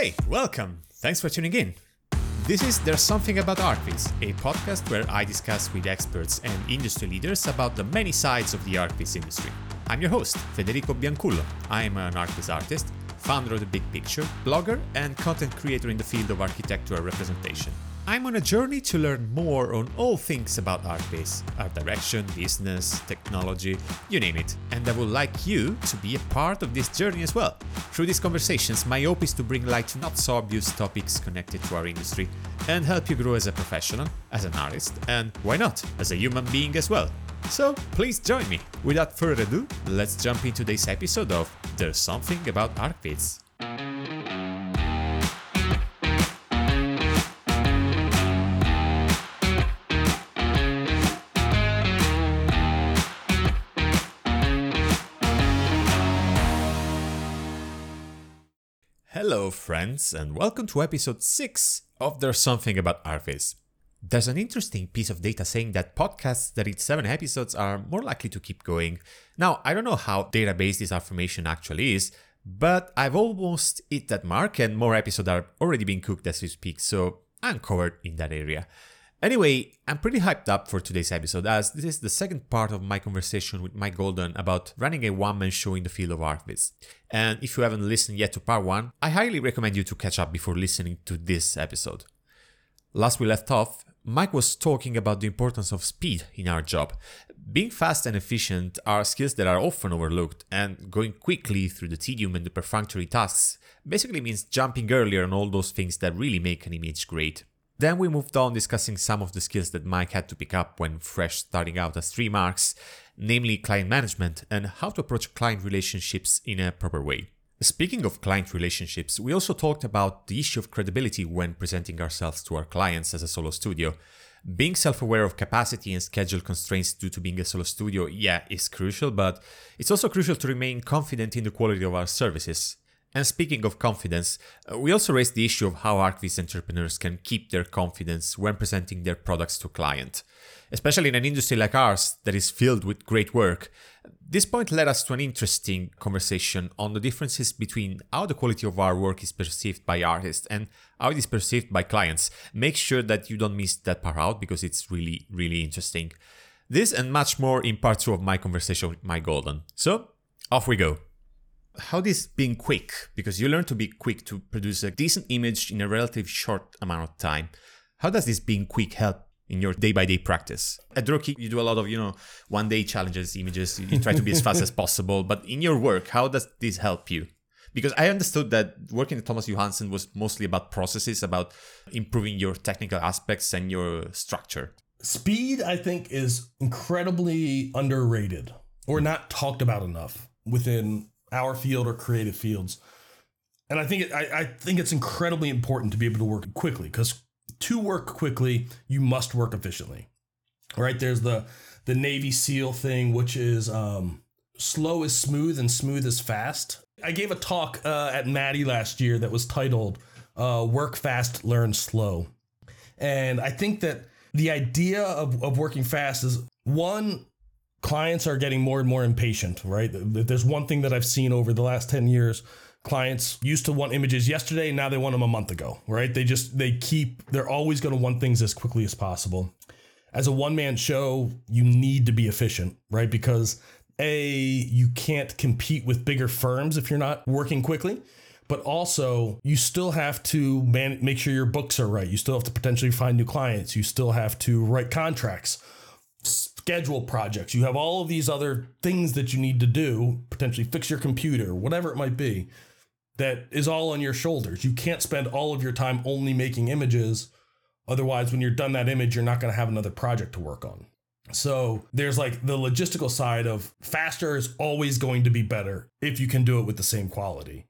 Hey, welcome. Thanks for tuning in. This is There's Something About ArchViz, a podcast where I discuss with experts and industry leaders about the many sides of the ArchViz industry. I'm your host, Federico Biancullo. I'm an ArchViz artist, founder of The Big Picture, blogger, and content creator in the field of architectural representation. I'm on a journey to learn more on all things about ArchViz, art direction, business, technology, you name it. And I would like you to be a part of this journey as well. Through these conversations, my hope is to bring light to not so obvious topics connected to our industry and help you grow as a professional, as an artist, and why not, as a human being as well. So please join me. Without further ado, let's jump into today's episode of There's Something About ArchViz. Hello, friends, and welcome to episode 6 of There's Something About ArchViz. There's an interesting piece of data saying that podcasts that reach 7 episodes are more likely to keep going. Now, I don't know how database this affirmation actually is, but I've almost hit that mark and more episodes are already being cooked as we speak, so I'm covered in that area. Anyway, I'm pretty hyped up for today's episode as this is the second part of my conversation with Mike Golden about running a one man show in the field of ArchViz. And if you haven't listened yet to part one, I highly recommend you to catch up before listening to this episode. Last we left off, Mike was talking about the importance of speed in our job. Being fast and efficient are skills that are often overlooked, and going quickly through the tedium and the perfunctory tasks basically means jumping earlier on all those things that really make an image great. Then we moved on discussing some of the skills that Mike had to pick up when fresh starting out as three marks, namely client management and how to approach client relationships in a proper way. Speaking of client relationships, we also talked about the issue of credibility when presenting ourselves to our clients as a solo studio. Being self aware of capacity and schedule constraints due to being a solo studio, yeah, is crucial, but it's also crucial to remain confident in the quality of our services. And speaking of confidence, uh, we also raised the issue of how ArchViz entrepreneurs can keep their confidence when presenting their products to client. Especially in an industry like ours that is filled with great work, this point led us to an interesting conversation on the differences between how the quality of our work is perceived by artists and how it is perceived by clients. Make sure that you don't miss that part out because it's really, really interesting. This and much more in part two of my conversation with Mike Golden. So, off we go how this being quick, because you learn to be quick to produce a decent image in a relatively short amount of time. How does this being quick help in your day by day practice? At Rocky, you do a lot of, you know, one day challenges, images, you try to be as fast as possible. But in your work, how does this help you? Because I understood that working at Thomas Johansen was mostly about processes, about improving your technical aspects and your structure. Speed, I think, is incredibly underrated or not talked about enough within our field or creative fields. And I think it, I, I think it's incredibly important to be able to work quickly because to work quickly, you must work efficiently. Right? There's the the Navy SEAL thing, which is um, slow is smooth and smooth is fast. I gave a talk uh, at Maddie last year that was titled uh, "Work Fast, Learn Slow," and I think that the idea of, of working fast is one clients are getting more and more impatient, right? There's one thing that I've seen over the last 10 years. Clients used to want images yesterday, now they want them a month ago, right? They just, they keep, they're always going to want things as quickly as possible. As a one man show, you need to be efficient, right? Because A, you can't compete with bigger firms if you're not working quickly but also you still have to man- make sure your books are right. You still have to potentially find new clients. You still have to write contracts schedule projects. You have all of these other things that you need to do, potentially fix your computer, whatever it might be, that is all on your shoulders. You can't spend all of your time only making images. Otherwise, when you're done that image, you're not going to have another project to work on. So there's like the logistical side of faster is always going to be better if you can do it with the same quality.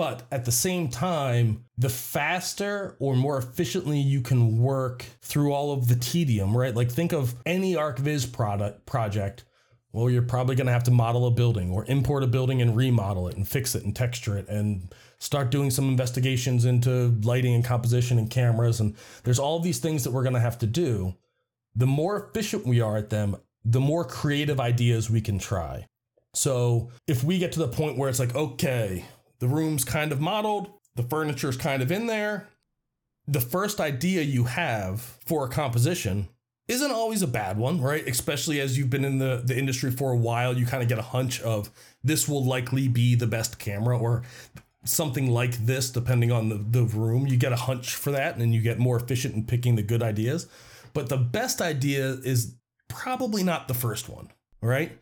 But at the same time, the faster or more efficiently you can work through all of the tedium, right? Like think of any ArchViz product project. Well, you're probably going to have to model a building or import a building and remodel it and fix it and texture it and start doing some investigations into lighting and composition and cameras. And there's all these things that we're going to have to do. The more efficient we are at them, the more creative ideas we can try. So if we get to the point where it's like, okay, the room's kind of modeled. the furniture's kind of in there. The first idea you have for a composition isn't always a bad one, right? Especially as you've been in the, the industry for a while, you kind of get a hunch of this will likely be the best camera or something like this, depending on the, the room. You get a hunch for that and then you get more efficient in picking the good ideas. But the best idea is probably not the first one, right?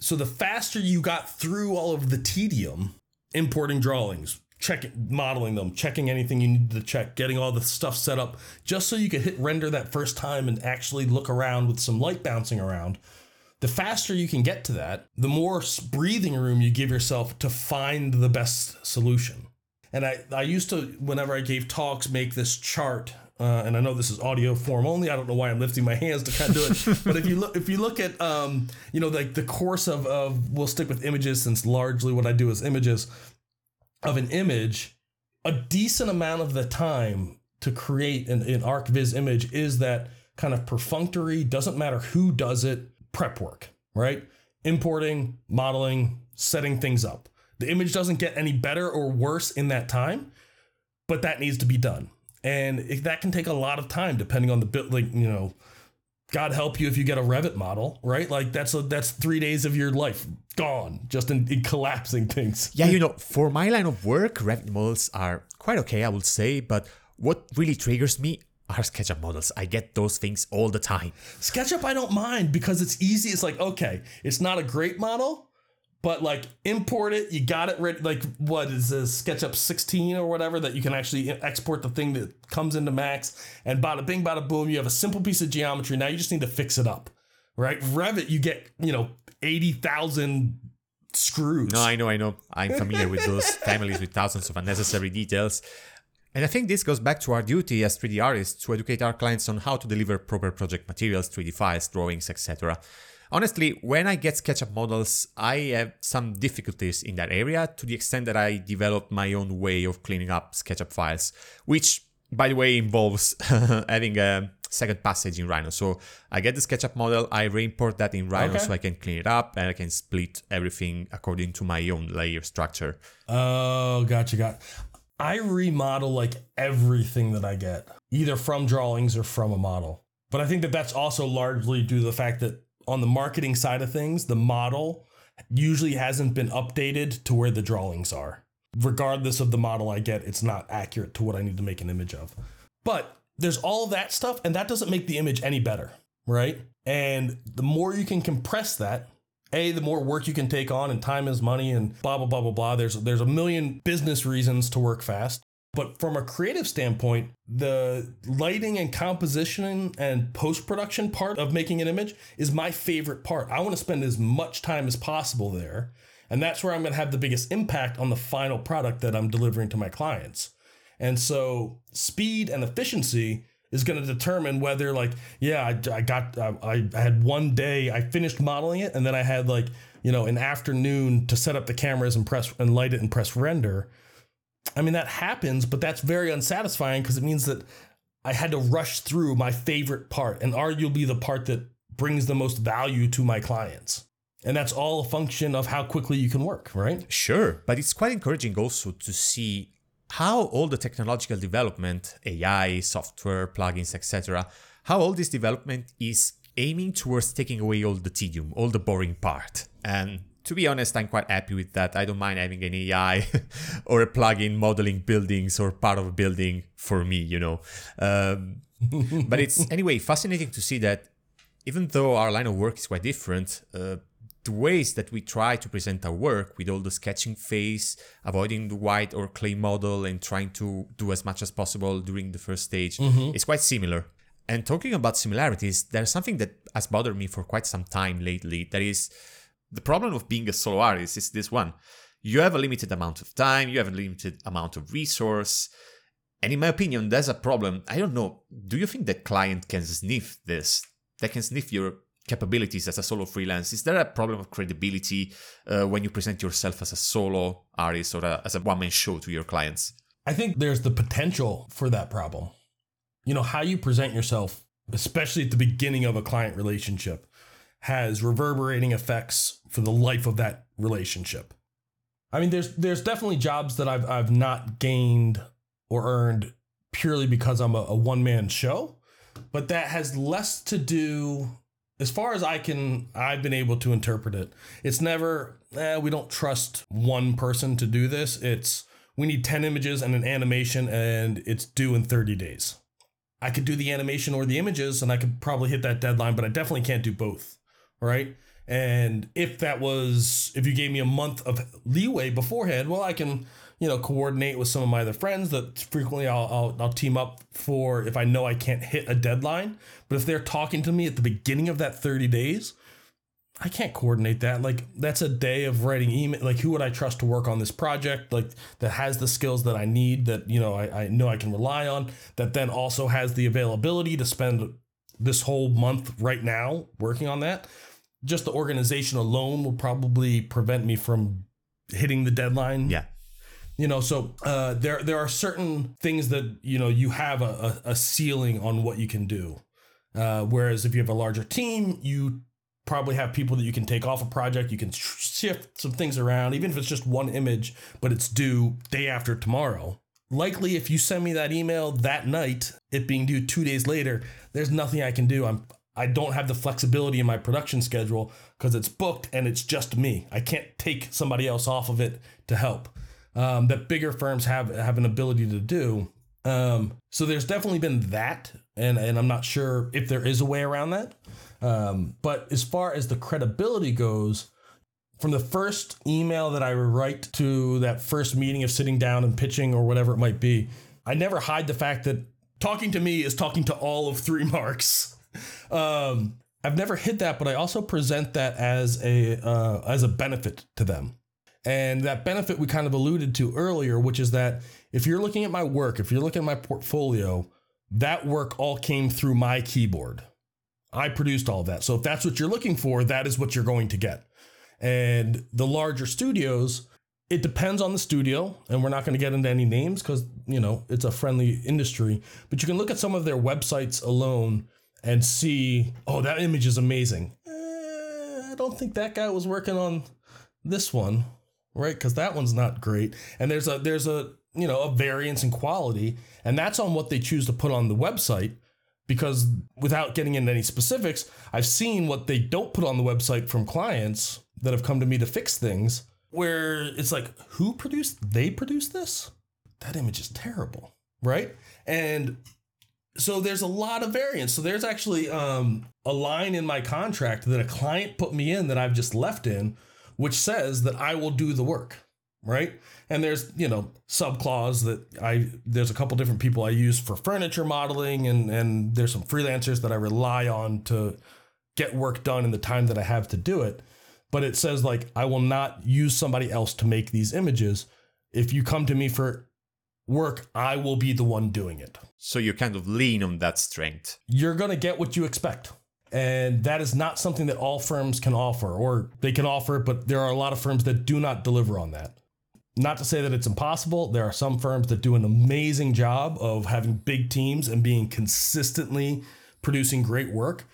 So the faster you got through all of the tedium, importing drawings, checking, modeling them, checking anything you need to check, getting all the stuff set up, just so you could hit render that first time and actually look around with some light bouncing around. The faster you can get to that, the more breathing room you give yourself to find the best solution. And I, I used to, whenever I gave talks, make this chart uh, and I know this is audio form only. I don't know why I'm lifting my hands to kind of do it. but if you look, if you look at, um, you know, like the course of, of, we'll stick with images since largely what I do is images of an image. A decent amount of the time to create an, an ArchViz image is that kind of perfunctory, doesn't matter who does it, prep work, right? Importing, modeling, setting things up. The image doesn't get any better or worse in that time, but that needs to be done and it, that can take a lot of time depending on the bit like you know god help you if you get a revit model right like that's a, that's three days of your life gone just in, in collapsing things yeah you know for my line of work revit models are quite okay i would say but what really triggers me are SketchUp models. I get those things all the time. SketchUp, I don't mind because it's easy. It's like, okay, it's not a great model, but like import it. You got it ready like what is this sketchup 16 or whatever that you can actually export the thing that comes into max and bada bing bada boom you have a simple piece of geometry. Now you just need to fix it up right? Revit you get you know 80,000 screws. No i know i know. I'm familiar with those families with thousands of unnecessary details. And I think this goes back to our duty as 3D artists to educate our clients on how to deliver proper project materials, 3D files, drawings, etc. Honestly, when I get SketchUp models, I have some difficulties in that area to the extent that I developed my own way of cleaning up SketchUp files, which, by the way, involves having a second passage in Rhino. So I get the SketchUp model, I re-import that in Rhino okay. so I can clean it up and I can split everything according to my own layer structure. Oh, gotcha, got. I remodel like everything that I get, either from drawings or from a model. But I think that that's also largely due to the fact that on the marketing side of things, the model usually hasn't been updated to where the drawings are. Regardless of the model I get, it's not accurate to what I need to make an image of. But there's all that stuff, and that doesn't make the image any better, right? And the more you can compress that, a the more work you can take on and time is money and blah blah blah blah blah there's there's a million business reasons to work fast but from a creative standpoint, the lighting and composition and post production part of making an image is my favorite part. I want to spend as much time as possible there. And that's where I'm going to have the biggest impact on the final product that I'm delivering to my clients. And so speed and efficiency is going to determine whether like, yeah, I, I got, I, I had one day, I finished modeling it and then I had like, you know, an afternoon to set up the cameras and press and light it and press render I mean, that happens, but that's very unsatisfying because it means that I had to rush through my favorite part and arguably the part that brings the most value to my clients. And that's all a function of how quickly you can work, right? Sure. But it's quite encouraging also to see how all the technological development, AI, software, plugins, etc., how all this development is aiming towards taking away all the tedium, all the boring part. And to be honest, I'm quite happy with that. I don't mind having an AI or a plugin modeling buildings or part of a building for me, you know. Um, but it's anyway fascinating to see that even though our line of work is quite different, uh, the ways that we try to present our work with all the sketching phase, avoiding the white or clay model, and trying to do as much as possible during the first stage mm-hmm. is quite similar. And talking about similarities, there's something that has bothered me for quite some time lately. That is the problem of being a solo artist is this one. You have a limited amount of time, you have a limited amount of resource. And in my opinion, there's a problem. I don't know. Do you think the client can sniff this? They can sniff your capabilities as a solo freelance. Is there a problem of credibility uh, when you present yourself as a solo artist or a, as a one man show to your clients? I think there's the potential for that problem. You know, how you present yourself, especially at the beginning of a client relationship, has reverberating effects for the life of that relationship. I mean, there's there's definitely jobs that I've I've not gained or earned purely because I'm a, a one man show, but that has less to do, as far as I can, I've been able to interpret it. It's never eh, we don't trust one person to do this. It's we need ten images and an animation, and it's due in thirty days. I could do the animation or the images, and I could probably hit that deadline, but I definitely can't do both. Right. And if that was, if you gave me a month of leeway beforehand, well, I can, you know, coordinate with some of my other friends that frequently I'll, I'll, I'll team up for if I know I can't hit a deadline. But if they're talking to me at the beginning of that 30 days, I can't coordinate that. Like that's a day of writing email. Like who would I trust to work on this project? Like that has the skills that I need that, you know, I, I know I can rely on that then also has the availability to spend this whole month right now working on that just the organization alone will probably prevent me from hitting the deadline. Yeah. You know, so uh, there there are certain things that you know you have a, a, a ceiling on what you can do. Uh, whereas if you have a larger team, you probably have people that you can take off a project. You can shift some things around, even if it's just one image, but it's due day after tomorrow. Likely, if you send me that email that night, it being due two days later, there's nothing I can do. I'm I don't have the flexibility in my production schedule because it's booked and it's just me. I can't take somebody else off of it to help. Um, that bigger firms have have an ability to do. Um, so there's definitely been that, and and I'm not sure if there is a way around that. Um, but as far as the credibility goes, from the first email that I write to that first meeting of sitting down and pitching or whatever it might be, I never hide the fact that talking to me is talking to all of three marks um, I've never hit that, but I also present that as a uh, as a benefit to them. And that benefit we kind of alluded to earlier, which is that if you're looking at my work, if you're looking at my portfolio, that work all came through my keyboard. I produced all of that. So if that's what you're looking for, that is what you're going to get. And the larger studios, it depends on the studio, and we're not going to get into any names because, you know, it's a friendly industry. But you can look at some of their websites alone and see, oh, that image is amazing. Eh, I don't think that guy was working on this one, right? Because that one's not great. And there's a there's a you know a variance in quality, and that's on what they choose to put on the website. Because without getting into any specifics, I've seen what they don't put on the website from clients that have come to me to fix things where it's like, who produced? They produced this? That image is terrible, right? And so there's a lot of variance. So there's actually um, a line in my contract that a client put me in that I've just left in, which says that I will do the work, right? And there's you know sub clause that I there's a couple different people I use for furniture modeling, and and there's some freelancers that I rely on to get work done in the time that I have to do it. But it says like I will not use somebody else to make these images. If you come to me for work, I will be the one doing it. So you kind of lean on that strength. You're going to get what you expect. And that is not something that all firms can offer, or they can offer it, but there are a lot of firms that do not deliver on that. Not to say that it's impossible. There are some firms that do an amazing job of having big teams and being consistently producing great work.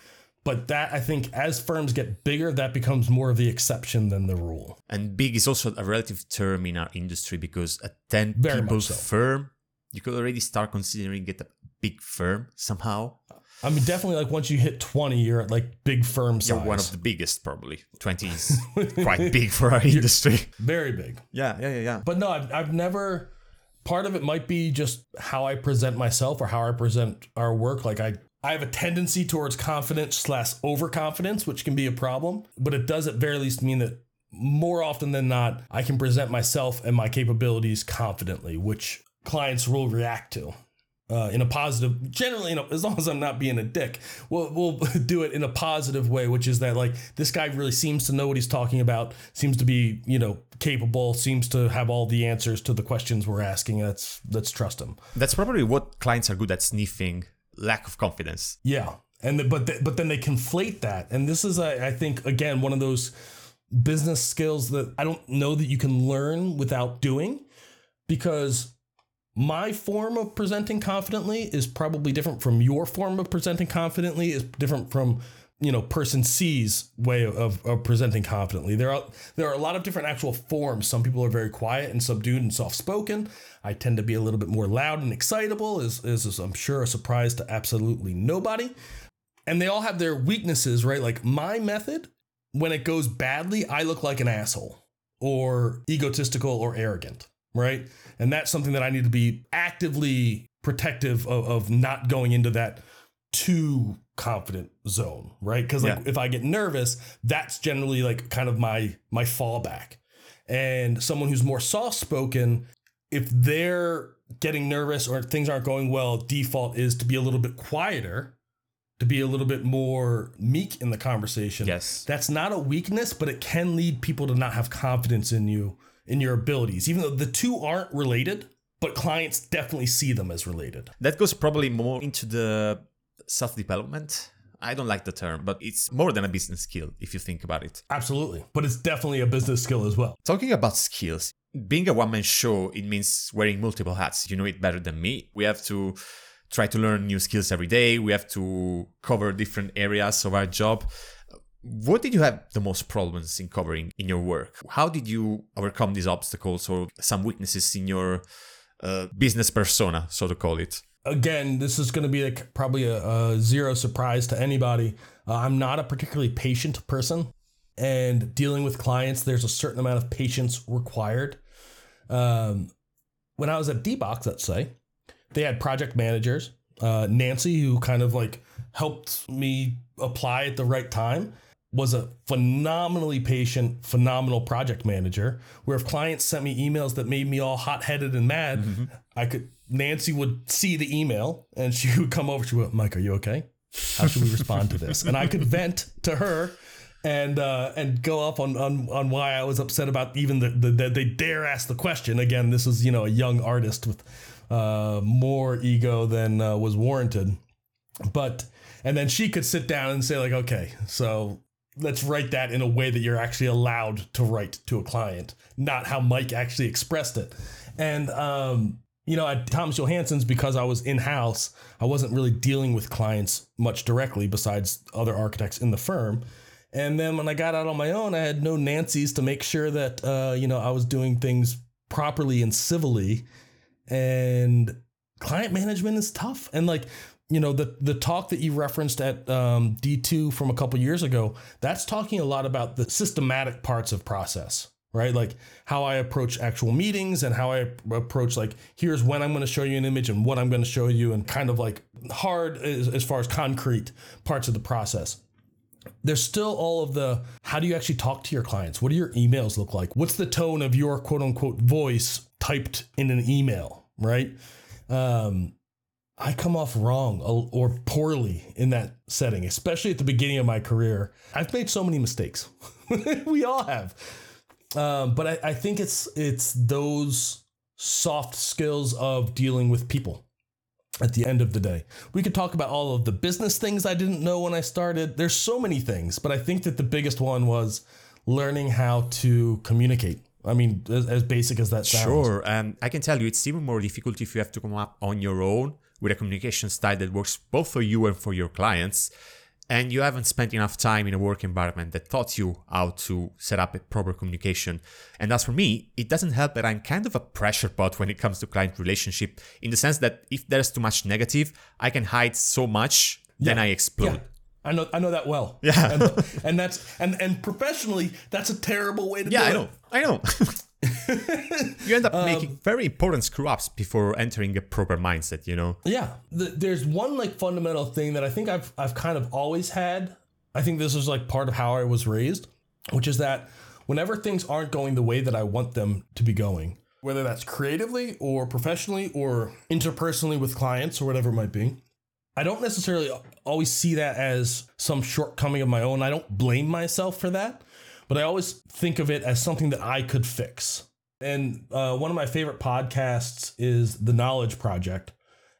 But that I think as firms get bigger, that becomes more of the exception than the rule. And big is also a relative term in our industry because a 10 Very people so. firm, you could already start considering it a big firm somehow. I mean, definitely like once you hit 20, you're at like big firm size. You're one of the biggest, probably. 20 is quite big for our industry. Very big. Yeah, yeah, yeah, yeah. But no, I've, I've never, part of it might be just how I present myself or how I present our work. Like I I have a tendency towards confidence slash overconfidence, which can be a problem, but it does at very least mean that more often than not, I can present myself and my capabilities confidently, which clients will react to. Uh, in a positive, generally, you know, as long as I'm not being a dick, we'll, we'll do it in a positive way, which is that like this guy really seems to know what he's talking about, seems to be, you know, capable, seems to have all the answers to the questions we're asking. Let's let's trust him. That's probably what clients are good at sniffing lack of confidence. Yeah, and the, but the, but then they conflate that, and this is I, I think again one of those business skills that I don't know that you can learn without doing, because my form of presenting confidently is probably different from your form of presenting confidently is different from you know person C's way of, of presenting confidently. There are there are a lot of different actual forms. Some people are very quiet and subdued and soft spoken. I tend to be a little bit more loud and excitable. Is is I'm sure a surprise to absolutely nobody. And they all have their weaknesses, right? Like my method, when it goes badly, I look like an asshole or egotistical or arrogant, right? And that's something that I need to be actively protective of, of not going into that too confident zone, right? Because like Yeah. if I get nervous, that's generally like kind of my my fallback. And someone who's more soft spoken, if they're getting nervous or things aren't going well, default is to be a little bit quieter, to be a little bit more meek in the conversation. Yes. That's not a weakness, but it can lead people to not have confidence in you, in your abilities, even though the two aren't related, but clients definitely see them as related. That goes probably more into the self development. I don't like the term, but it's more than a business skill if you think about it. Absolutely. But it's definitely a business skill as well. Talking about skills, being a one man show, it means wearing multiple hats. You know it better than me. We have to try to learn new skills every day, we have to cover different areas of our job. What did you have the most problems in covering in your work? How did you overcome these obstacles or some weaknesses in your uh, business persona, so to call it? Again, this is going to be like probably a, a zero surprise to anybody. Uh, I'm not a particularly patient person, and dealing with clients, there's a certain amount of patience required. Um, when I was at D-Box, let's say, they had project managers. Uh, Nancy, who kind of like helped me apply at the right time, was a phenomenally patient, phenomenal project manager. Where if clients sent me emails that made me all hot headed and mad, I could Nancy would see the email and she would come over. She would, Mike, are you okay? How should we respond to this? And I could vent to her and uh, and go off on, on on why I was upset about even the, the, the they dare ask the question. Again, this is you know a young artist with uh, more ego than uh, was warranted, but and then she could sit down and say like, okay, so let's write that in a way that you're actually allowed to write to a client, not how Mike actually expressed it. And um, you know, at Thomas Johansson's, because I was in house, I wasn't really dealing with clients much directly, besides other architects in the firm. And then when I got out on my own, I had no Nancy's to make sure that uh, you know I was doing things properly and civilly. And client management is tough. And like you know the the talk that you referenced at um, D2 from a couple years ago, that's talking a lot about the systematic parts of process, right? Like how I approach actual meetings and how I approach like here's when I'm going to show you an image and what I'm going to show you and kind of like hard as, as far as concrete parts of the process. There's still all of the how do you actually talk to your clients? What do your emails look like? What's the tone of your quote unquote voice typed in an email, right? Um, I come off wrong or poorly in that setting, especially at the beginning of my career. I've made so many mistakes. we all have. Um, but I, I think it's it's those soft skills of dealing with people at the end of the day. We could talk about all of the business things I didn't know when I started. There's so many things, but I think that the biggest one was learning how to communicate. I mean, as, as basic as that sounds. Sure, and I can tell you it's even more difficult if you have to come up on your own with a communication style that works both for you and for your clients, and you haven't spent enough time in a work environment that taught you how to set up a proper communication. And as for me, it doesn't help that I'm kind of a pressure pot when it comes to client relationship, in the sense that if there's too much negative, I can hide so much, then I explode. Yeah. I know I know that well. Yeah. And, and that's and and professionally, that's a terrible way to Yeah, do I it. know. I know. you end up um, making very important screw ups before entering a proper mindset, you know? Yeah, th there's one like fundamental thing that I think I've I've kind of always had. I think this is like part of how I was raised, which is that whenever things aren't going the way that I want them to be going, whether that's creatively or professionally or interpersonally with clients or whatever it might be, I don't necessarily always see that as some shortcoming of my own. I don't blame myself for that, but I always think of it as something that I could fix. And uh, one of my favorite podcasts is The Knowledge Project.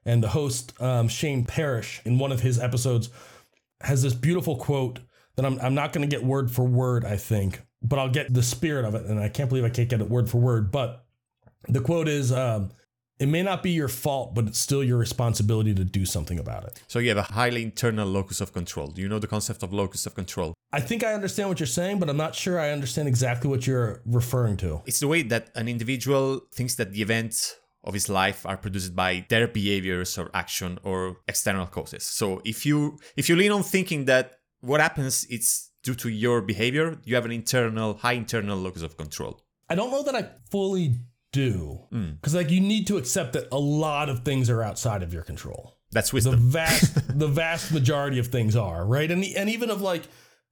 And the host, um, Shane Parrish, in one of his episodes, has this beautiful quote that I'm, I'm not going to get word for word, I think, but I'll get the spirit of it. And I can't believe I can't get it word for word. But the quote is um, it may not be your fault, but it's still your responsibility to do something about it. So you have a highly internal locus of control. Do you know the concept of locus of control? I think I understand what you're saying, but I'm not sure I understand exactly what you're referring to. It's the way that an individual thinks that the events of his life are produced by their behaviors or action or external causes. So if you if you lean on thinking that what happens it's due to your behavior, you have an internal high internal locus of control. I don't know that I fully do hmm. because like you need to accept that a lot of things are outside of your control. That's wisdom. The vast the vast majority of things are right, and and even of like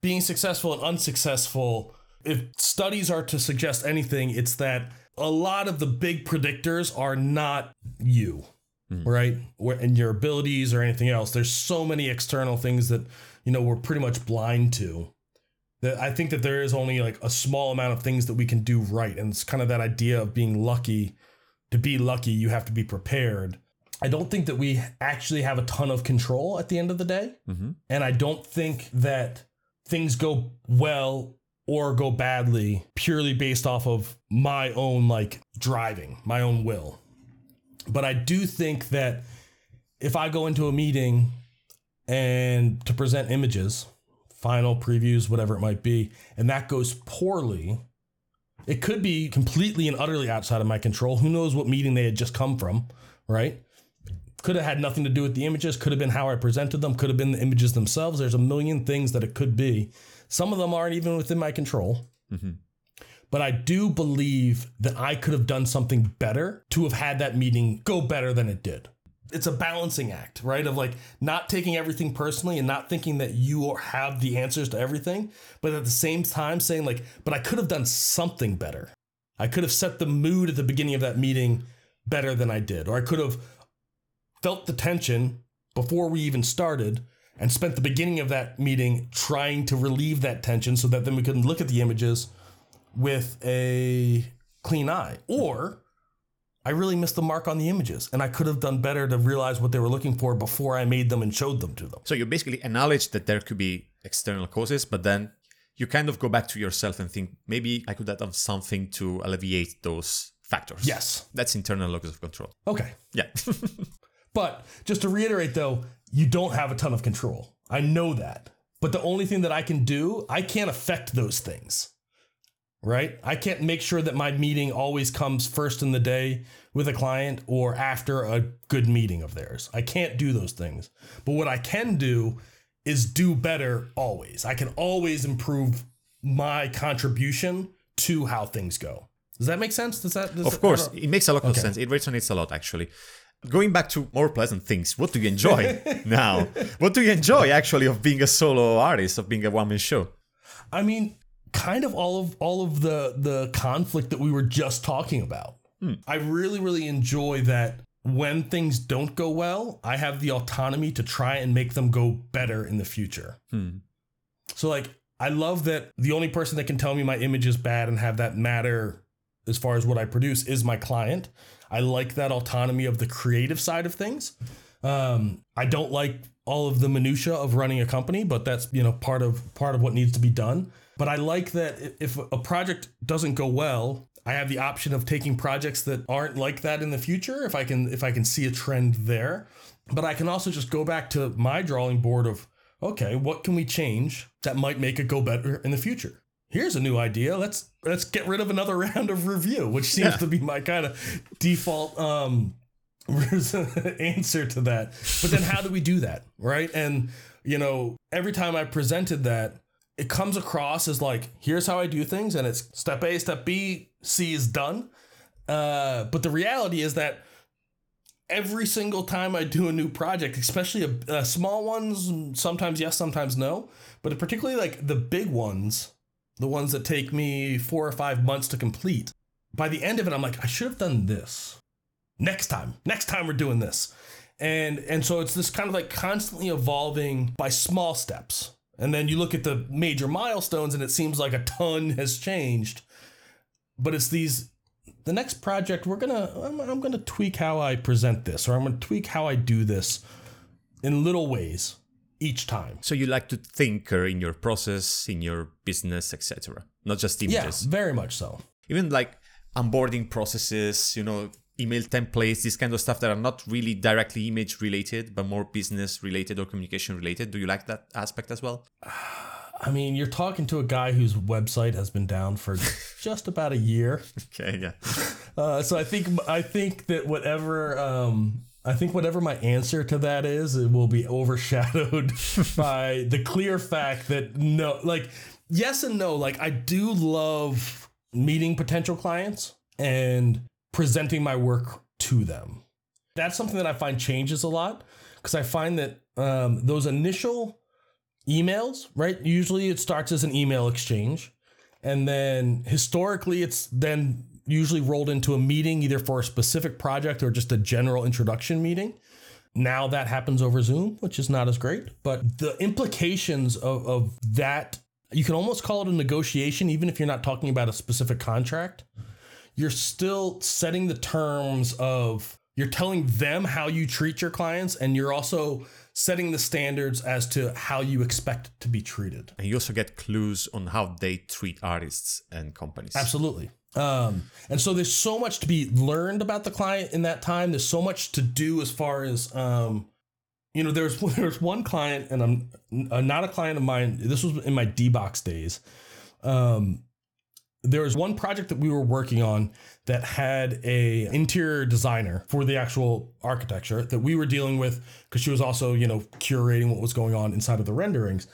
being successful and unsuccessful. If studies are to suggest anything, it's that a lot of the big predictors are not you, right? And your abilities or anything else. There's so many external things that you know we're pretty much blind to that I think that there is only like a small amount of things that we can do right. And it's kind of that idea of being lucky. To be lucky, you have to be prepared. I don't think that we actually have a ton of control at the end of the day. Mhm. And I don't think that things go well or go badly purely based off of my own like driving, my own will. But I do think that if I go into a meeting and to present images, final previews, whatever it might be, and that goes poorly, it could be completely and utterly outside of my control. Who knows what meeting they had just come from, right? Could have had nothing to do with the images, could have been how I presented them, could have been the images themselves. There's a million things that it could be. Some of them aren't even within my control. Mhm. But I do believe that I could have done something better to have had that meeting go better than it did. It's a balancing act, right? Of like not taking everything personally and not thinking that you have the answers to everything, but at the same time saying, like, but I could have done something better. I could have set the mood at the beginning of that meeting better than I did, or I could have felt the tension before we even started and spent the beginning of that meeting trying to relieve that tension so that then we could look at the images with a clean eye. Or I really missed the mark on the images and I could have done better to realize what they were looking for before I made them and showed them to them. So you basically acknowledge that there could be external causes, but then you kind of go back to yourself and think maybe I could have done something to alleviate those factors. Yes. That's internal locus of control. Okay. Yeah. But just to reiterate though, you don't have a ton of control. I know that. But the only thing that I can do, I can't affect those things. Right? I can't make sure that my meeting always comes first in the day with a client or after a good meeting of theirs. I can't do those things. But what I can do is do better always. I can always improve my contribution to how things go. Does that make sense? Does that does of course, I don't- it makes a lot of Okay. sense. It resonates a lot, actually. Going back to more pleasant things, what do you enjoy now? What do you enjoy actually of being a solo artist, of being a one man show? I mean, kind of all of all of the the conflict that we were just talking about. I really really enjoy that when things don't go well, I have the autonomy to try and make them go better in the future. Hmm. So like I love that the only person that can tell me my image is bad and have that matter as far as what I produce is my client. I like that autonomy of the creative side of things. Um, I don't like all of the minutia of running a company, but that's you know part of part of what needs to be done. But I like that if a project doesn't go well, I have the option of taking projects that aren't like that in the future if I can if I can see a trend there. But I can also just go back to my drawing board of okay, what can we change that might make it go better in the future? Here's a new idea. Let's let's get rid of another round of review, which seems Yeah. to be my kind of default um answer to that. But then how do we do that? Right? And you know, every time I presented that, it comes across as like, here's how I do things, and it's step A, step B, C is done. Uh, but the reality is that every single time I do a new project, especially a, uh, small ones, sometimes yes, sometimes no, but particularly like the big ones, the ones that take me four or five months to complete. By the end of it, I'm like, I should have done this next time. Next time we're doing this. And and so it's this kind of like constantly evolving by small steps. And then you look at the major milestones and it seems like a ton has changed. But it's these the next project we're gonna I'm, I'm gonna tweak how I present this or I'm gonna tweak how I do this in little ways each time. So you like to think in your process, in your business, etc. Not just images. Yeah, very much so. Even like onboarding processes, you know, email templates, this kind of stuff that are not really directly image related, but more business related or communication related. Do you like that aspect as well? I mean, you're talking to a guy whose website has been down for just about a year. Okay, yeah. Uh, so I think I think that whatever um, I think whatever my answer to that is, it will be overshadowed by the clear fact that no, like yes and no. Like I do love meeting potential clients and presenting my work to them. That's something that I find changes a lot because I find that um, those initial emails, right? Usually it starts as an email exchange. And then historically, it's then usually rolled into a meeting either for a specific project or just a general introduction meeting. Now that happens over Zoom, which is not as great. But the implications of, of that, you can almost call it a negotiation, even if you're not talking about a specific contract. You're still setting the terms of, you're telling them how you treat your clients, and you're also setting the standards as to how you expect to be treated. And you also get clues on how they treat artists and companies. Absolutely. Um, and so there's so much to be learned about the client in that time. There's so much to do as far as, um, you know, there's there's one client, and I'm uh, not a client of mine. This was in my D box days. Um, there was one project that we were working on that had a interior designer for the actual architecture that we were dealing with because she was also you know curating what was going on inside of the renderings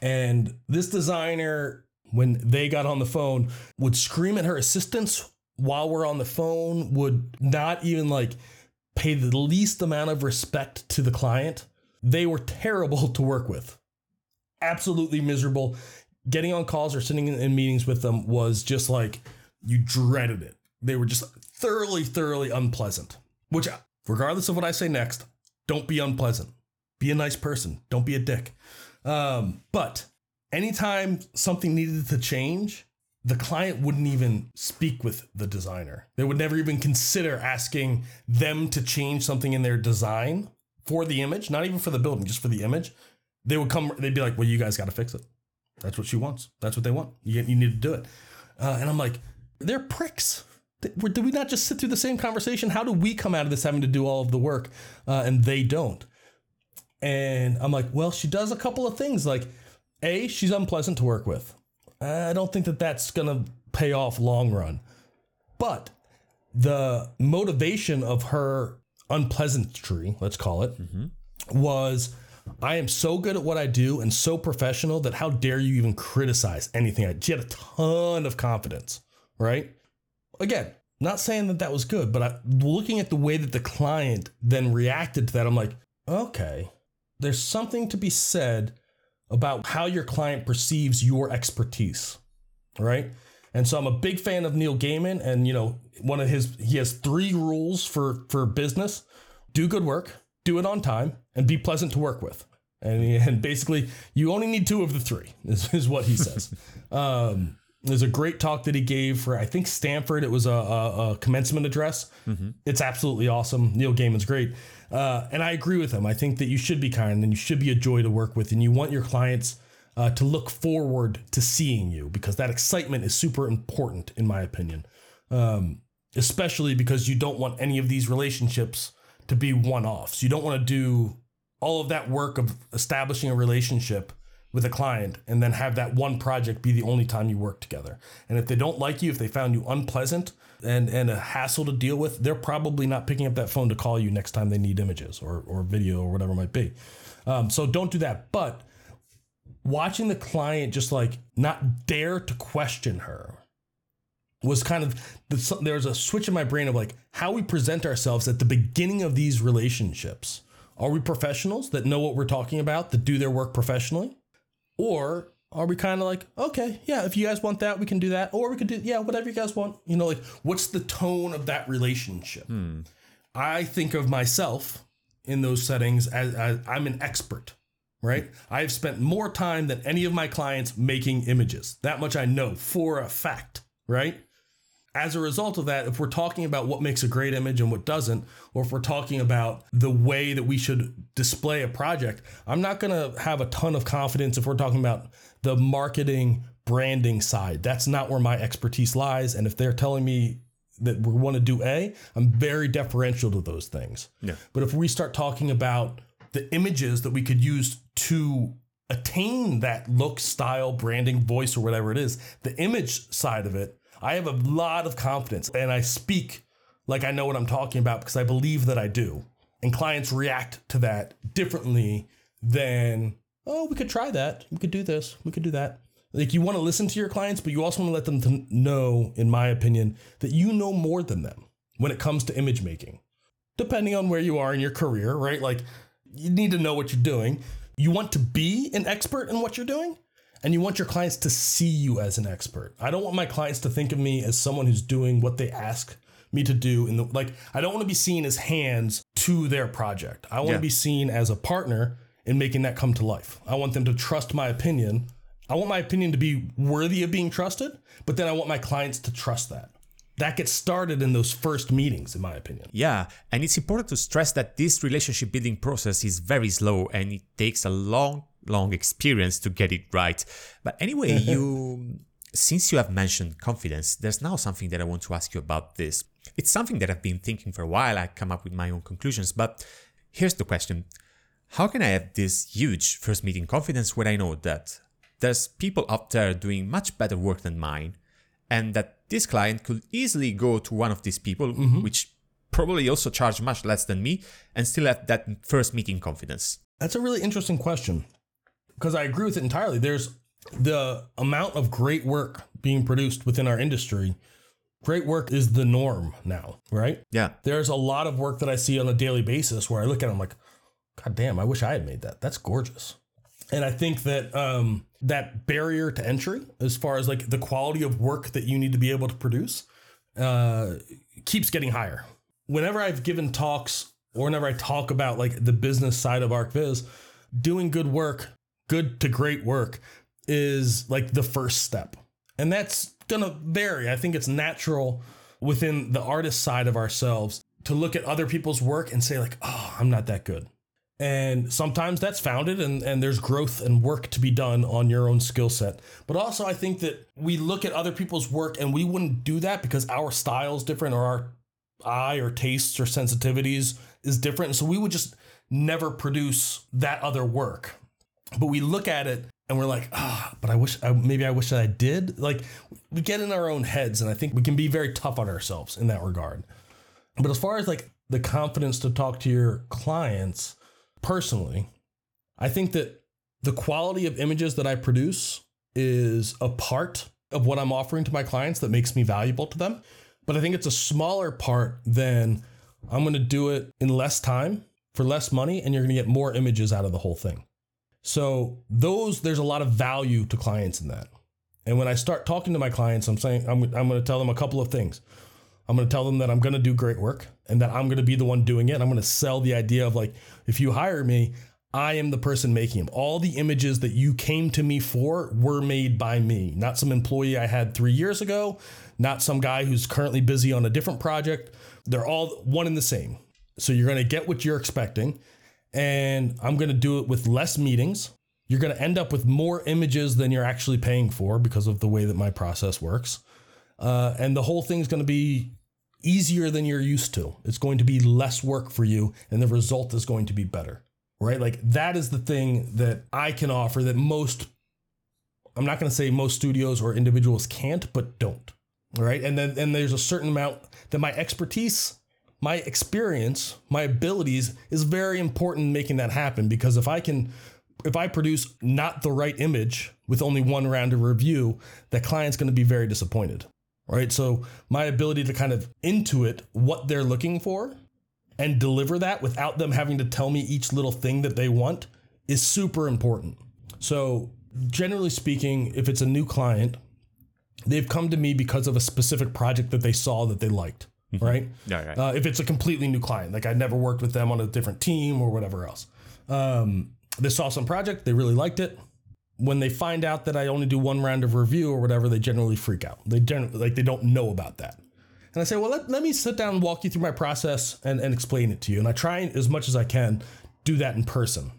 and this designer when they got on the phone would scream at her assistants while we're on the phone would not even like pay the least amount of respect to the client they were terrible to work with absolutely miserable getting on calls or sitting in meetings with them was just like you dreaded it. They were just thoroughly, thoroughly unpleasant. Which, regardless of what I say next, don't be unpleasant. Be a nice person. Don't be a dick. Um, but anytime something needed to change, the client wouldn't even speak with the designer. They would never even consider asking them to change something in their design for the image, not even for the building, just for the image. They would come, they'd be like, well, you guys got to fix it. That's what she wants. That's what they want. You, you need to do it. Uh, and I'm like, they're pricks. Did we not just sit through the same conversation? How do we come out of this having to do all of the work uh, and they don't? And I'm like, well, she does a couple of things. Like, A, she's unpleasant to work with. I don't think that that's going to pay off long run. But the motivation of her unpleasantry, let's call it, mm-hmm. was I am so good at what I do and so professional that how dare you even criticize anything? I, she had a ton of confidence, right? Again, not saying that that was good, but I, looking at the way that the client then reacted to that, I'm like, okay, there's something to be said about how your client perceives your expertise, right? And so I'm a big fan of Neil Gaiman, and you know, one of his he has three rules for for business: do good work, do it on time, and be pleasant to work with. And, and basically, you only need two of the three, is, is what he says. um, there's a great talk that he gave for, I think, Stanford. It was a, a, a commencement address. Mm-hmm. It's absolutely awesome. Neil Gaiman's great. Uh, and I agree with him. I think that you should be kind and you should be a joy to work with. And you want your clients uh, to look forward to seeing you because that excitement is super important, in my opinion. Um, especially because you don't want any of these relationships to be one offs. You don't want to do all of that work of establishing a relationship with a client and then have that one project be the only time you work together. And if they don't like you, if they found you unpleasant and, and a hassle to deal with, they're probably not picking up that phone to call you next time they need images or, or video or whatever it might be. Um, so don't do that. But watching the client just like not dare to question her was kind of the, there was a switch in my brain of like how we present ourselves at the beginning of these relationships. Are we professionals that know what we're talking about, that do their work professionally? Or are we kind of like, okay, yeah, if you guys want that, we can do that. Or we could do, yeah, whatever you guys want. You know, like what's the tone of that relationship? Hmm. I think of myself in those settings as, as I'm an expert, right? I've spent more time than any of my clients making images. That much I know for a fact, right? As a result of that, if we're talking about what makes a great image and what doesn't, or if we're talking about the way that we should display a project, I'm not going to have a ton of confidence if we're talking about the marketing branding side. That's not where my expertise lies. And if they're telling me that we want to do A, I'm very deferential to those things. Yeah. But if we start talking about the images that we could use to attain that look, style, branding, voice, or whatever it is, the image side of it, I have a lot of confidence and I speak like I know what I'm talking about because I believe that I do. And clients react to that differently than, oh, we could try that. We could do this. We could do that. Like you want to listen to your clients, but you also want to let them to know, in my opinion, that you know more than them when it comes to image making. Depending on where you are in your career, right? Like you need to know what you're doing. You want to be an expert in what you're doing, and you want your clients to see you as an expert. I don't want my clients to think of me as someone who's doing what they ask me to do in the like I don't want to be seen as hands to their project. I want Yeah. to be seen as a partner in making that come to life. I want them to trust my opinion. I want my opinion to be worthy of being trusted, but then I want my clients to trust that. That gets started in those first meetings, in my opinion. Yeah, and it's important to stress that this relationship building process is very slow and it takes a long, long experience to get it right. But anyway, you since you have mentioned confidence, there's now something that I want to ask you about this. It's something that I've been thinking for a while. I come up with my own conclusions, but here's the question. How can I have this huge first meeting confidence when I know that there's people out there doing much better work than mine and that this client could easily go to one of these people mm-hmm. which probably also charge much less than me and still have that first meeting confidence That's a really interesting question because I agree with it entirely. There's the amount of great work being produced within our industry. Great work is the norm now, right? yeah There's a lot of work that I see on a daily basis where I look at it, I'm like, God damn, I wish I had made that. That's gorgeous. And I think that um, that barrier to entry, as far as like the quality of work that you need to be able to produce, uh, keeps getting higher. Whenever I've given talks or whenever I talk about like the business side of ArchViz, doing good work, good to great work, is like the first step. And that's gonna vary. I think it's natural within the artist side of ourselves to look at other people's work and say, like, oh, I'm not that good. And sometimes that's founded and, and there's growth and work to be done on your own skill set. But also, I think that we look at other people's work and we wouldn't do that because our style is different or our eye or tastes or sensitivities is different. So we would just never produce that other work. But we look at it and we're like, ah, but I wish, I, maybe I wish that I did. Like we get in our own heads and I think we can be very tough on ourselves in that regard. But as far as like the confidence to talk to your clients personally, I think that the quality of images that I produce is a part of what I'm offering to my clients that makes me valuable to them. But I think it's a smaller part than I'm going to do it in less time for less money and you're going to get more images out of the whole thing. So those there's a lot of value to clients in that. And when I start talking to my clients, I'm saying I'm, I'm going to tell them a couple of things. I'm going to tell them that I'm going to do great work and that I'm going to be the one doing it. I'm going to sell the idea of like, if you hire me, I am the person making them. All the images that you came to me for were made by me, not some employee I had three years ago, not some guy who's currently busy on a different project. They're all one and the same. So you're going to get what you're expecting. And I'm going to do it with less meetings. You're going to end up with more images than you're actually paying for because of the way that my process works. Uh, and the whole thing's going to be easier than you're used to. It's going to be less work for you, and the result is going to be better. Right? Like that is the thing that I can offer that most, I'm not going to say most studios or individuals can't, but don't. All right. And then and there's a certain amount that my expertise, my experience, my abilities is very important in making that happen because if I can if I produce not the right image with only one round of review, that client's going to be very disappointed. Right? So my ability to kind of intuit what they're looking for and deliver that without them having to tell me each little thing that they want is super important. So generally speaking, if it's a new client, they've come to me because of a specific project that they saw that they liked, right? Yeah, right. Uh, if it's a completely new client, like I never worked with them on a different team or whatever else, um, they saw some project, they really liked it. When they find out that I only do one round of review or whatever, they generally freak out. They generally like they don't know about that. And I say, well, let, let me sit down and walk you through my process and, and explain it to you. And I try as much as I can do that in person.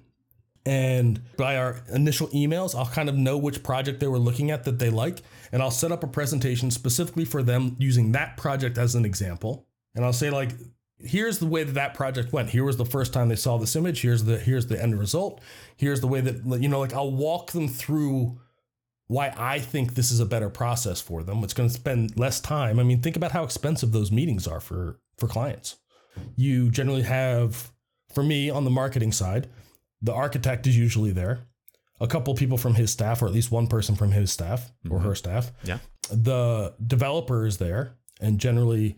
And by our initial emails, I'll kind of know which project they were looking at that they like. And I'll set up a presentation specifically for them using that project as an example. And I'll say, like, here's the way that that project went. Here was the first time they saw this image. Here's the here's the end result. Here's the way that you know, like I'll walk them through why I think this is a better process for them. It's going to spend less time. I mean, think about how expensive those meetings are for for clients. You generally have, for me on the marketing side, the architect is usually there, a couple people from his staff, or at least one person from his staff or mm-hmm. her staff. Yeah. The developer is there, and generally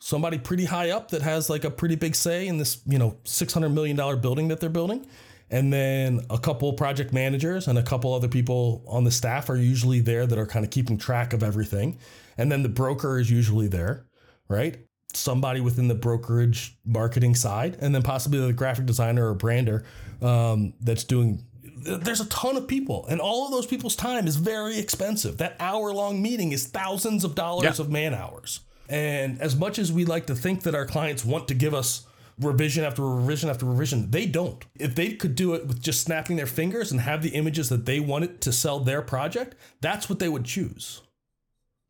somebody pretty high up that has like a pretty big say in this, you know, $600 million building that they're building. And then a couple project managers and a couple other people on the staff are usually there that are kind of keeping track of everything. And then the broker is usually there, right? Somebody within the brokerage marketing side, and then possibly the graphic designer or brander um, that's doing. There's a ton of people, and all of those people's time is very expensive. That hour long meeting is thousands of dollars Yeah. of man hours. And as much as we like to think that our clients want to give us revision after revision after revision, they don't. If they could do it with just snapping their fingers and have the images that they wanted to sell their project, that's what they would choose.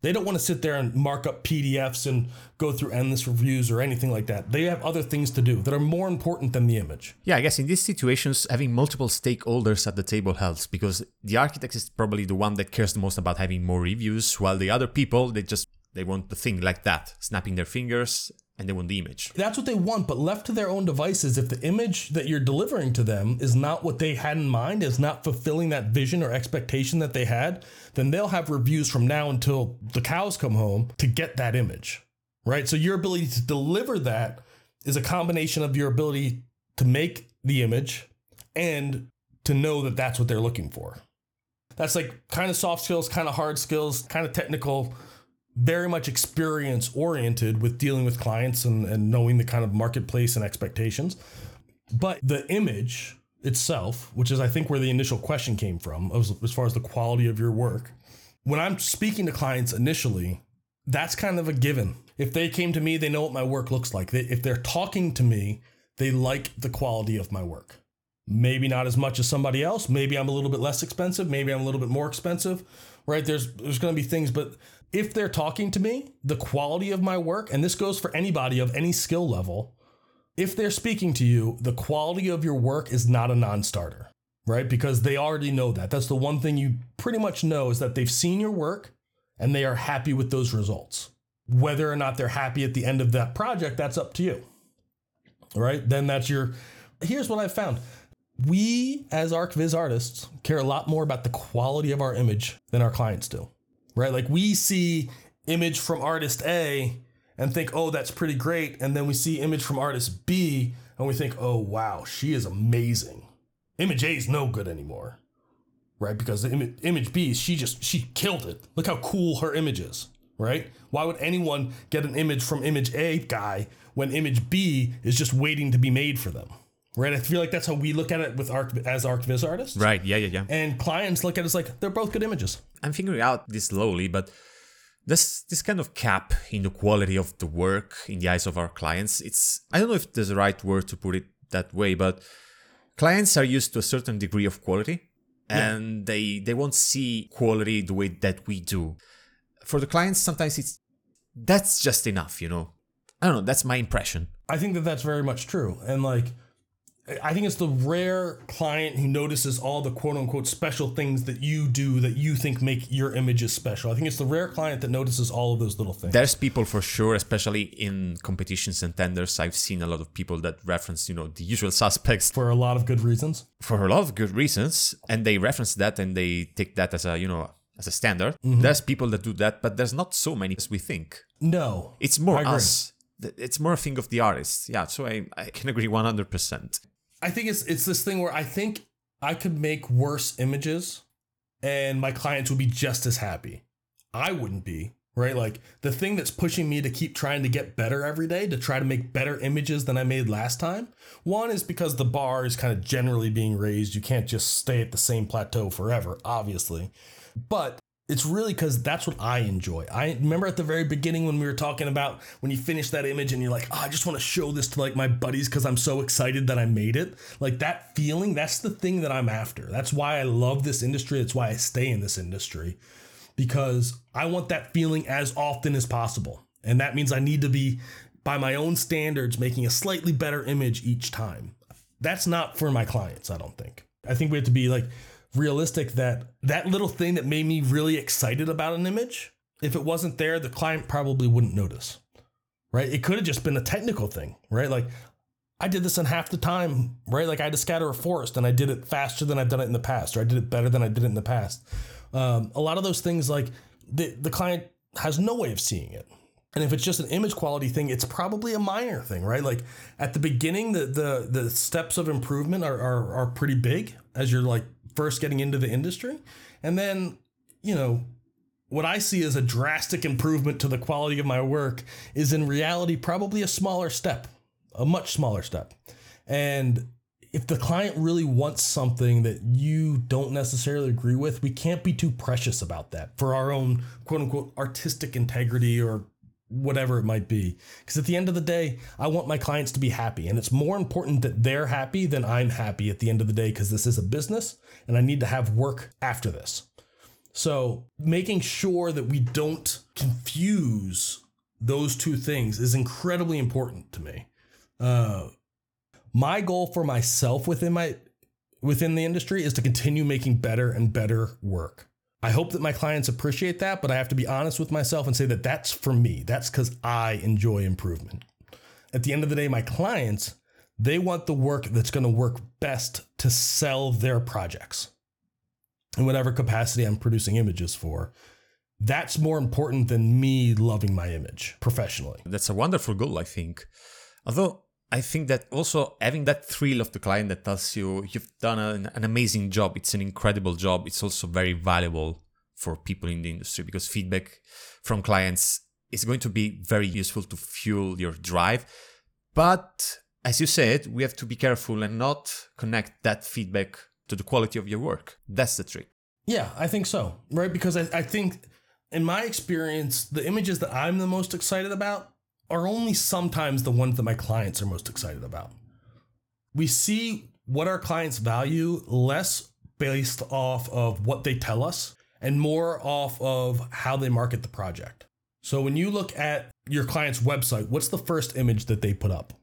They don't want to sit there and mark up PDFs and go through endless reviews or anything like that. They have other things to do that are more important than the image. Yeah, I guess in these situations, having multiple stakeholders at the table helps because the architect is probably the one that cares the most about having more reviews, while the other people, they just they want the thing like that, snapping their fingers, and they want the image. That's what they want, but left to their own devices, if the image that you're delivering to them is not what they had in mind, is not fulfilling that vision or expectation that they had, then they'll have reviews from now until the cows come home to get that image, right? So your ability to deliver that is a combination of your ability to make the image and to know that that's what they're looking for. That's like kind of soft skills, kind of hard skills, kind of technical very much experience oriented with dealing with clients and, and knowing the kind of marketplace and expectations. But the image itself, which is I think where the initial question came from, as, as far as the quality of your work, when I'm speaking to clients initially, that's kind of a given. If they came to me, they know what my work looks like. They, if they're talking to me, they like the quality of my work. Maybe not as much as somebody else. Maybe I'm a little bit less expensive. Maybe I'm a little bit more expensive. Right? There's there's going to be things, but if they're talking to me, the quality of my work, and this goes for anybody of any skill level, if they're speaking to you, the quality of your work is not a non-starter, right? Because they already know that. That's the one thing you pretty much know is that they've seen your work and they are happy with those results. Whether or not they're happy at the end of that project, that's up to you. right? Then that's your Here's what I've found. We as ArchViz artists care a lot more about the quality of our image than our clients do right? Like we see image from artist A and think, oh, that's pretty great. And then we see image from artist B and we think, oh, wow, she is amazing. Image A is no good anymore, right? Because the image, image B, she just, she killed it. Look how cool her image is, right? Why would anyone get an image from image A guy when image B is just waiting to be made for them? Right, I feel like that's how we look at it with Arc as ArchViz artists, Right, yeah, yeah, yeah. and clients look at it as like they're both good images. I'm figuring out this slowly, but this this kind of cap in the quality of the work in the eyes of our clients, it's I don't know if there's a right word to put it that way, but clients are used to a certain degree of quality and they they won't see quality the way that we do. For the clients, sometimes it's that's just enough, you know. I don't know, that's my impression. I think that that's very much true. And like, I think it's the rare client who notices all the quote unquote special things that you do that you think make your images special. I think it's the rare client that notices all of those little things. There's people for sure, especially in competitions and tenders. I've seen a lot of people that reference, you know, the usual suspects for a lot of good reasons. for a lot of good reasons and they reference that and they take that as a you know as a standard Mm-hmm. there's people that do that but there's not so many as we think No. it's more us it's more a thing of the artist yeah so i, I can agree 100% I think it's it's this thing where I think I could make worse images and my clients would be just as happy. I wouldn't be, right? Like the thing that's pushing me to keep trying to get better every day, to try to make better images than I made last time. One is because the bar is kind of generally being raised. You can't just stay at the same plateau forever, obviously. But it's really because that's what I enjoy. I remember at the very beginning when we were talking about when you finish that image and you're like, oh, I just want to show this to like my buddies because I'm so excited that I made it. Like that feeling, that's the thing that I'm after. That's why I love this industry. That's why I stay in this industry because I want that feeling as often as possible. And that means I need to be, by my own standards, making a slightly better image each time. That's not for my clients, I don't think. I think we have to be like, realistic that that little thing that made me really excited about an image, if it wasn't there, the client probably wouldn't notice. Right? It could have just been a technical thing, right? Like I did this in half the time, right? Like I had to scatter a forest and I did it faster than I've done it in the past, or I did it better than I did it in the past. Um, a lot of those things, like the, the client has no way of seeing it. And if it's just an image quality thing, it's probably a minor thing, right? Like at the beginning, the the the steps of improvement are are, are pretty big as you're like first getting into the industry. And then, you know, what I see as a drastic improvement to the quality of my work is in reality probably a smaller step, a much smaller step. And if the client really wants something that you don't necessarily agree with, we can't be too precious about that for our own quote unquote artistic integrity or whatever it might be. Because at the end of the day, I want my clients to be happy. And it's more important that they're happy than I'm happy at the end of the day because this is a business and I need to have work after this. So making sure that we don't confuse those two things is incredibly important to me. Uh, my goal for myself within my within the industry is to continue making better and better work. I hope that my clients appreciate that, but I have to be honest with myself and say that that's for me. That's because I enjoy improvement. At the end of the day, my clients, they want the work that's going to work best to sell their projects in whatever capacity I'm producing images for. That's more important than me loving my image professionally. That's a wonderful goal, I think. Although I think that also having that thrill of the client that tells you you've done an, an, amazing job, it's an incredible job, it's also very valuable for people in the industry because feedback from clients is going to be very useful to fuel your drive. But as you said, we have to be careful and not connect that feedback to the quality of your work. That's the trick. Yeah, I think so. Right? Because I, I think, in my experience, the images that I'm the most excited about are only sometimes the ones that my clients are most excited about. We see what our clients value less based off of what they tell us and more off of how they market the project. So when you look at your client's website, what's the first image that they put up?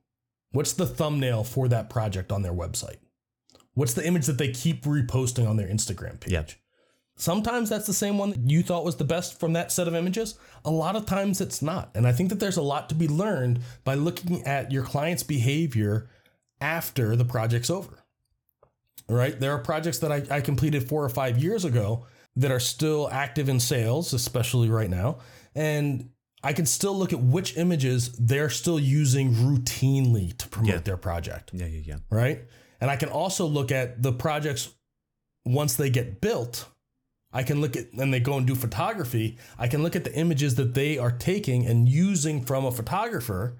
What's the thumbnail for that project on their website? What's the image that they keep reposting on their Instagram page? Yeah. Sometimes that's the same one that you thought was the best from that set of images. A lot of times it's not. And I think that there's a lot to be learned by looking at your client's behavior after the project's over. Right? There are projects that I, I completed four or five years ago that are still active in sales, especially right now. And I can still look at which images they're still using routinely to promote yeah. their project. Yeah, yeah, yeah. Right? And I can also look at the projects once they get built I can look at, and they go and do photography, I can look at the images that they are taking and using from a photographer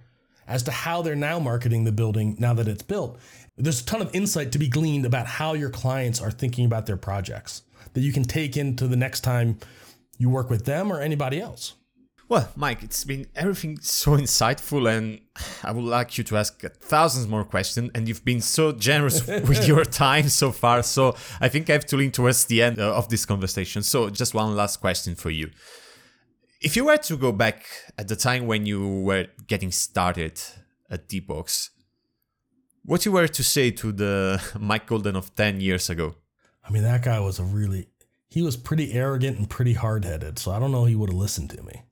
as to how they're now marketing the building now that it's built. There's a ton of insight to be gleaned about how your clients are thinking about their projects that you can take into the next time you work with them or anybody else. Well, Mike, it's been everything so insightful, and I would like you to ask thousands more questions. And you've been so generous with your time so far. So I think I have to lean towards the end uh, of this conversation. So just one last question for you. If you were to go back at the time when you were getting started at Deepbox, what you were to say to the Mike Golden of 10 years ago? I mean, that guy was a really, he was pretty arrogant and pretty hard headed. So I don't know he would have listened to me.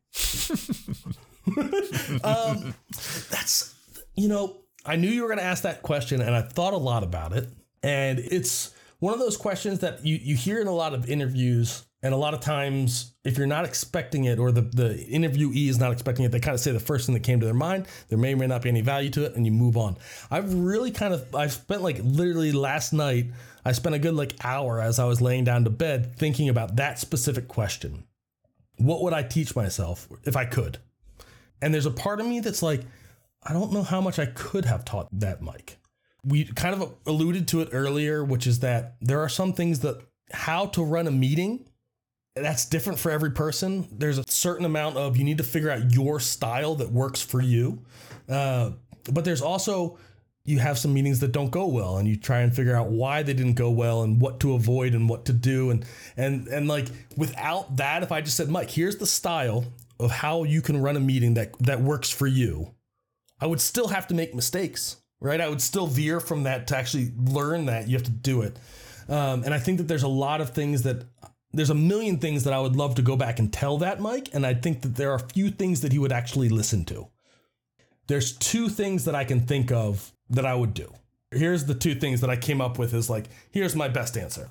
Um, that's, you know, I knew you were going to ask that question and I thought a lot about it. And it's one of those questions that you, you hear in a lot of interviews. And a lot of times, if you're not expecting it or the, the interviewee is not expecting it, they kind of say the first thing that came to their mind. There may or may not be any value to it, and you move on. I've really kind of, I've spent like literally last night, I spent a good like hour as I was laying down to bed thinking about that specific question what would I teach myself if I could? And there's a part of me that's like, I don't know how much I could have taught that Mike. We kind of alluded to it earlier, which is that there are some things that how to run a meeting that's different for every person. There's a certain amount of you need to figure out your style that works for you. Uh, but there's also you have some meetings that don't go well and you try and figure out why they didn't go well and what to avoid and what to do. And and and like without that if I just said Mike here's the style of how you can run a meeting that that works for you I would still have to make mistakes right? I would still veer from that to actually learn that you have to do it. Um, and I think that there's a lot of things that there's a million things that I would love to go back and tell that Mike and I think that there are a few things that he would actually listen to. There's two things that I can think of that I would do. Here's the two things that I came up with is like, here's my best answer.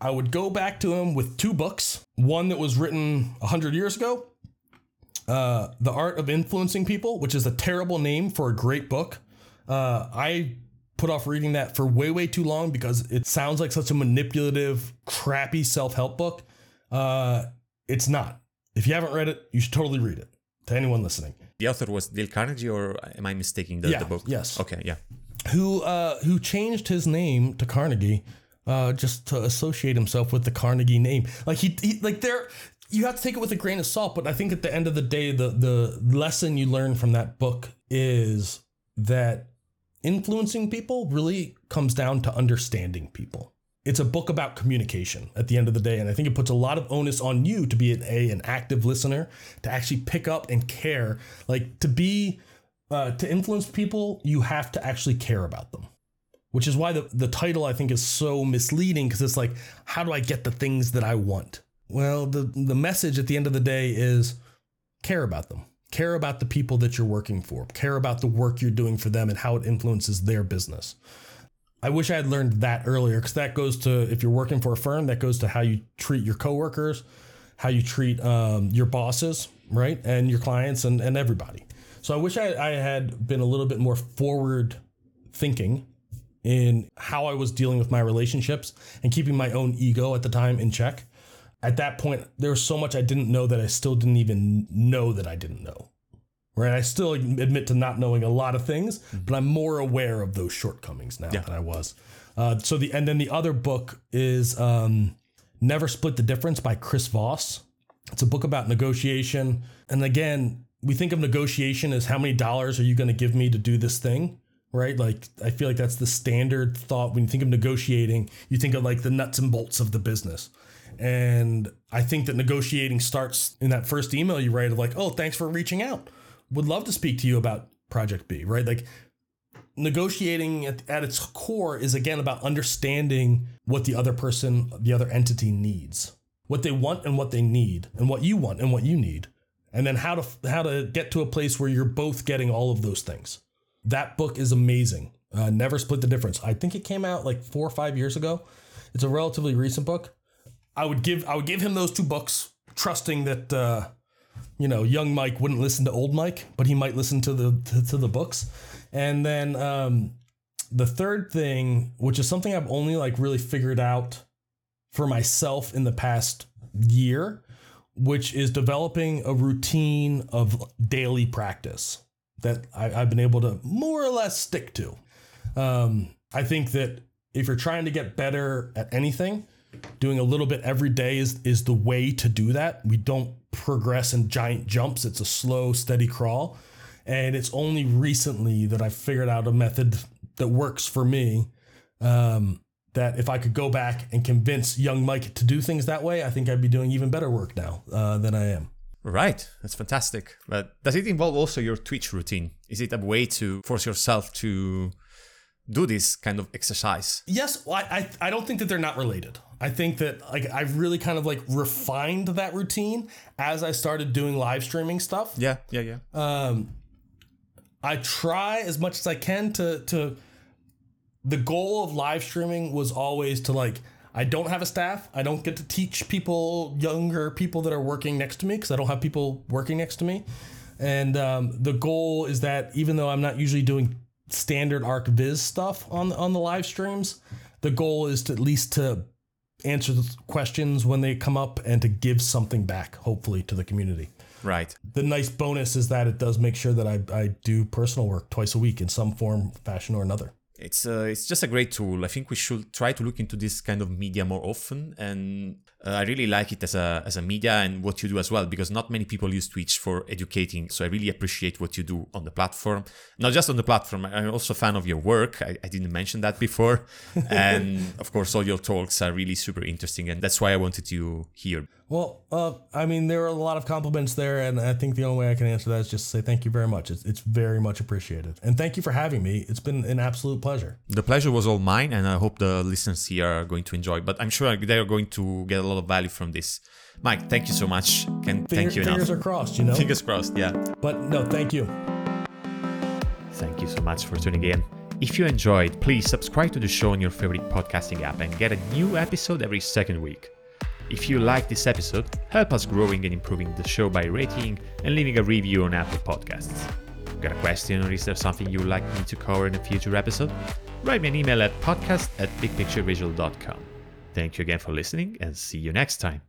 I would go back to him with two books, one that was written 100 years ago, uh, The Art of Influencing People, which is a terrible name for a great book. Uh, I put off reading that for way, way too long because it sounds like such a manipulative, crappy self help book. Uh, it's not. If you haven't read it, you should totally read it to anyone listening. The author was Dale Carnegie, or am I mistaking the, Yeah, the book? yes. Okay, yeah. who uh, who changed his name to Carnegie uh, just to associate himself with the Carnegie name. Like he, he like there, you have to take it with a grain of salt. But I think at the end of the day, the the lesson you learn from that book is that influencing people really comes down to understanding people. It's a book about communication at the end of the day, and I think it puts a lot of onus on you to be an a an active listener, to actually pick up and care, like to be uh, to influence people, you have to actually care about them. Which is why the, the title I think is so misleading because it's like, how do I get the things that I want? Well, the, the message at the end of the day is care about them. Care about the people that you're working for. Care about the work you're doing for them and how it influences their business. I wish I had learned that earlier because that goes to, if you're working for a firm, that goes to how you treat your coworkers, how you treat um, your bosses, right? And your clients and, and everybody. So I wish I, I had been a little bit more forward thinking in how I was dealing with my relationships and keeping my own ego at the time in check. At that point, there was so much I didn't know that I still didn't even know that I didn't know. Right? I still admit to not knowing a lot of things, but I'm more aware of those shortcomings now Yeah. than I was. Uh, so the and then the other book is um, Never Split the Difference by Chris Voss. It's a book about negotiation. And again, we think of negotiation as how many dollars are you going to give me to do this thing? Right. Like, I feel like that's the standard thought. When you think of negotiating, you think of like the nuts and bolts of the business. And I think that negotiating starts in that first email you write of like, oh, thanks for reaching out. Would love to speak to you about Project B, right? Like, negotiating at, at its core is again about understanding what the other person, the other entity needs, what they want and what they need, and what you want and what you need, and then how to how to get to a place where you're both getting all of those things. That book is amazing. Uh, Never split the difference. I think it came out like four or five years ago. It's a relatively recent book. I would give I would give him those two books, trusting that uh, you know young Mike wouldn't listen to old Mike, but he might listen to the to, to the books. And then um, the third thing, which is something I've only like really figured out for myself in the past year, which is developing a routine of daily practice that I, I've been able to more or less stick to. Um, I think that if you're trying to get better at anything, doing a little bit every day is is the way to do that. We don't progress in giant jumps. It's a slow, steady crawl. And it's only recently that I've figured out a method that works for me. Um, that if I could go back and convince young Mike to do things that way, I think I'd be doing even better work now uh, than I am. Right, that's fantastic. But does it involve also your Twitch routine? Is it a way to force yourself to do this kind of exercise? Yes, well, I, I I don't think that they're not related. I think that like I've really kind of like refined that routine as I started doing live streaming stuff. Yeah, yeah, yeah. Um, I try as much as I can to to. The goal of live streaming was always to like. I don't have a staff. I don't get to teach people, younger people that are working next to me, because I don't have people working next to me. And um, the goal is that even though I'm not usually doing standard ArchViz stuff on on the live streams, the goal is to at least to answer the questions when they come up and to give something back, hopefully, to the community Right. the nice bonus is that it does make sure that I, I do personal work twice a week in some form, fashion, or another. it's uh, it's just a great tool. I think we should try to look into this kind of media more often, and uh, I really like it as a as a media and what you do as well because not many people use Twitch for educating. So I really appreciate what you do on the platform. Not just on the platform. I'm also a fan of your work. I, I didn't mention that before, and of course all your talks are really super interesting, and that's why I wanted you here. Well, uh, I mean, there are a lot of compliments there, and I think the only way I can answer that is just to say thank you very much. It's, it's very much appreciated, and thank you for having me. It's been an absolute pleasure. The pleasure was all mine, and I hope the listeners here are going to enjoy. But I'm sure they are going to get a lot of value from this. Mike, thank you so much. Can Finger, thank you fingers are crossed, you know. Fingers crossed. Yeah. But no, thank you. Thank you so much for tuning in. If you enjoyed, please subscribe to the show on your favorite podcasting app and get a new episode every second week. If you like this episode, help us growing and improving the show by rating and leaving a review on Apple Podcasts. Got a question or is there something you would like me to cover in a future episode? Write me an email at podcast at bigpicturevisual.com. Thank you again for listening and see you next time.